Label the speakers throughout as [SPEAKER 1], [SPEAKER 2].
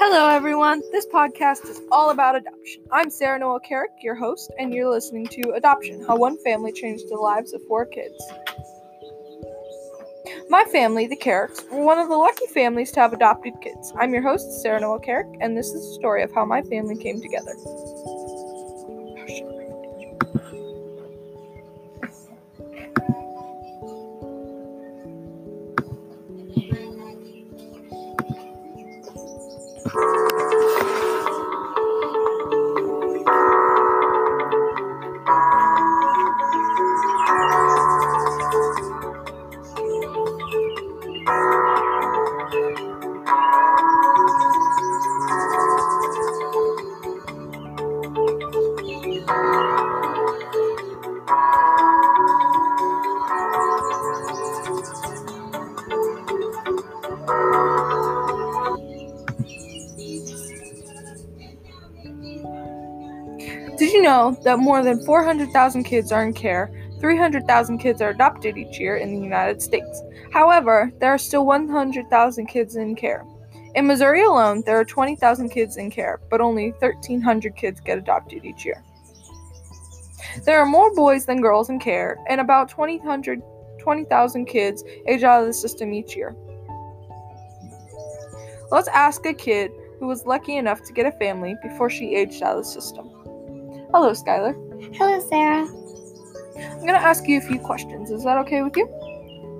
[SPEAKER 1] Hello, everyone. This podcast is all about adoption. I'm Sarah Noel Carrick, your host, and you're listening to Adoption How One Family Changed the Lives of Four Kids. My family, the Carricks, were one of the lucky families to have adopted kids. I'm your host, Sarah Noel Carrick, and this is the story of how my family came together. Did you know that more than 400,000 kids are in care? 300,000 kids are adopted each year in the United States. However, there are still 100,000 kids in care. In Missouri alone, there are 20,000 kids in care, but only 1,300 kids get adopted each year. There are more boys than girls in care, and about 20,000 20, kids age out of the system each year. Let's ask a kid who was lucky enough to get a family before she aged out of the system. Hello, Skylar.
[SPEAKER 2] Hello, Sarah.
[SPEAKER 1] I'm going to ask you a few questions. Is that okay with you?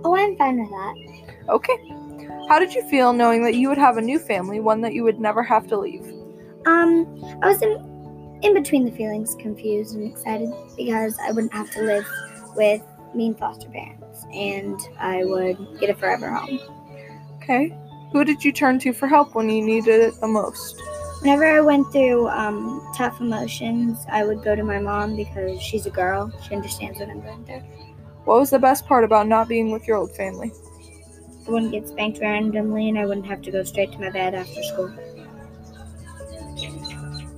[SPEAKER 2] Oh, I'm fine with that.
[SPEAKER 1] Okay. How did you feel knowing that you would have a new family, one that you would never have to leave?
[SPEAKER 2] Um, I was in, in between the feelings, confused and excited because I wouldn't have to live with mean foster parents and I would get a forever home.
[SPEAKER 1] Okay. Who did you turn to for help when you needed it the most?
[SPEAKER 2] Whenever I went through um, tough emotions, I would go to my mom because she's a girl. She understands what I'm going through.
[SPEAKER 1] What was the best part about not being with your old family?
[SPEAKER 2] I wouldn't get spanked randomly and I wouldn't have to go straight to my bed after school.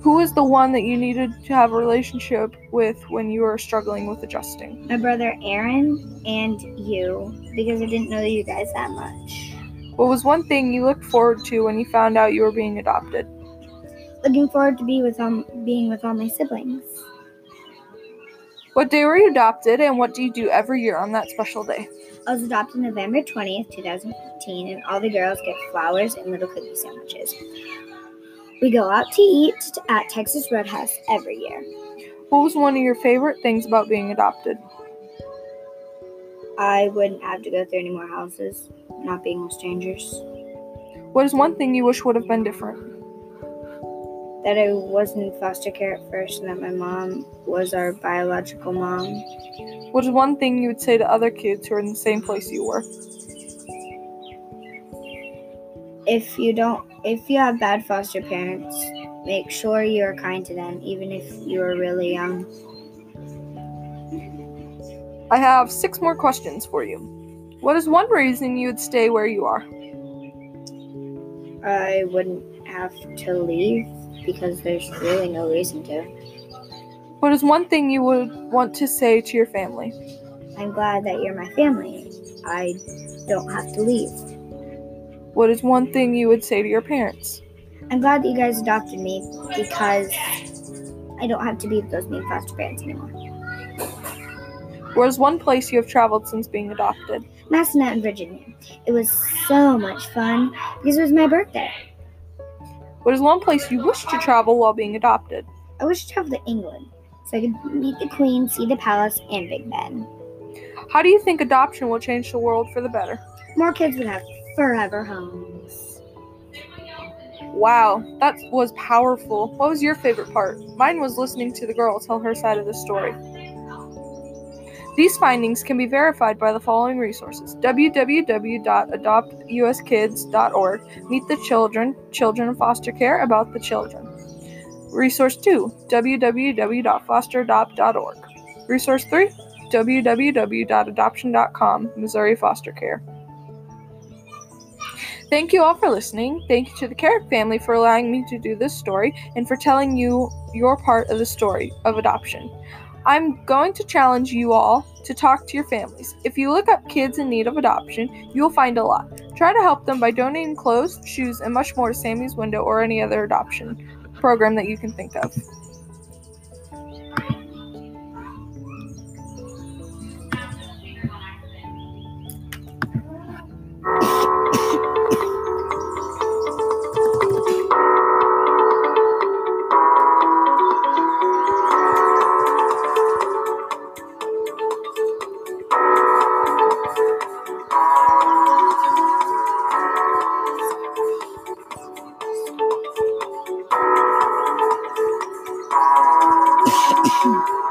[SPEAKER 1] Who was the one that you needed to have a relationship with when you were struggling with adjusting?
[SPEAKER 2] My brother Aaron and you, because I didn't know you guys that much.
[SPEAKER 1] What was one thing you looked forward to when you found out you were being adopted?
[SPEAKER 2] Looking forward to be with all, being with all my siblings.
[SPEAKER 1] What day were you adopted, and what do you do every year on that special day?
[SPEAKER 2] I was adopted November 20th, 2015, and all the girls get flowers and little cookie sandwiches. We go out to eat at Texas Roadhouse every year.
[SPEAKER 1] What was one of your favorite things about being adopted?
[SPEAKER 2] I wouldn't have to go through any more houses, not being with strangers.
[SPEAKER 1] What is one thing you wish would have been different?
[SPEAKER 2] That I was in foster care at first and that my mom was our biological mom.
[SPEAKER 1] What is one thing you would say to other kids who are in the same place you were?
[SPEAKER 2] If you don't if you have bad foster parents, make sure you are kind to them even if you are really young.
[SPEAKER 1] I have six more questions for you. What is one reason you would stay where you are?
[SPEAKER 2] I wouldn't have to leave because there's really no reason to.
[SPEAKER 1] What is one thing you would want to say to your family?
[SPEAKER 2] I'm glad that you're my family. I don't have to leave.
[SPEAKER 1] What is one thing you would say to your parents?
[SPEAKER 2] I'm glad that you guys adopted me because I don't have to be with those mean foster parents anymore.
[SPEAKER 1] Where is one place you have traveled since being adopted?
[SPEAKER 2] Massanutten, Virginia. It was so much fun because it was my birthday.
[SPEAKER 1] What is one place you wish to travel while being adopted?
[SPEAKER 2] I wish to travel to England so I could meet the Queen, see the palace, and Big Ben.
[SPEAKER 1] How do you think adoption will change the world for the better?
[SPEAKER 2] More kids would have forever homes.
[SPEAKER 1] Wow, that was powerful. What was your favorite part? Mine was listening to the girl tell her side of the story. These findings can be verified by the following resources www.adoptuskids.org, Meet the Children, Children in Foster Care, About the Children. Resource 2, www.fosteradopt.org. Resource 3, www.adoption.com, Missouri Foster Care. Thank you all for listening. Thank you to the Carrick family for allowing me to do this story and for telling you your part of the story of adoption. I'm going to challenge you all to talk to your families. If you look up kids in need of adoption, you'll find a lot. Try to help them by donating clothes, shoes, and much more to Sammy's Window or any other adoption program that you can think of. Hum.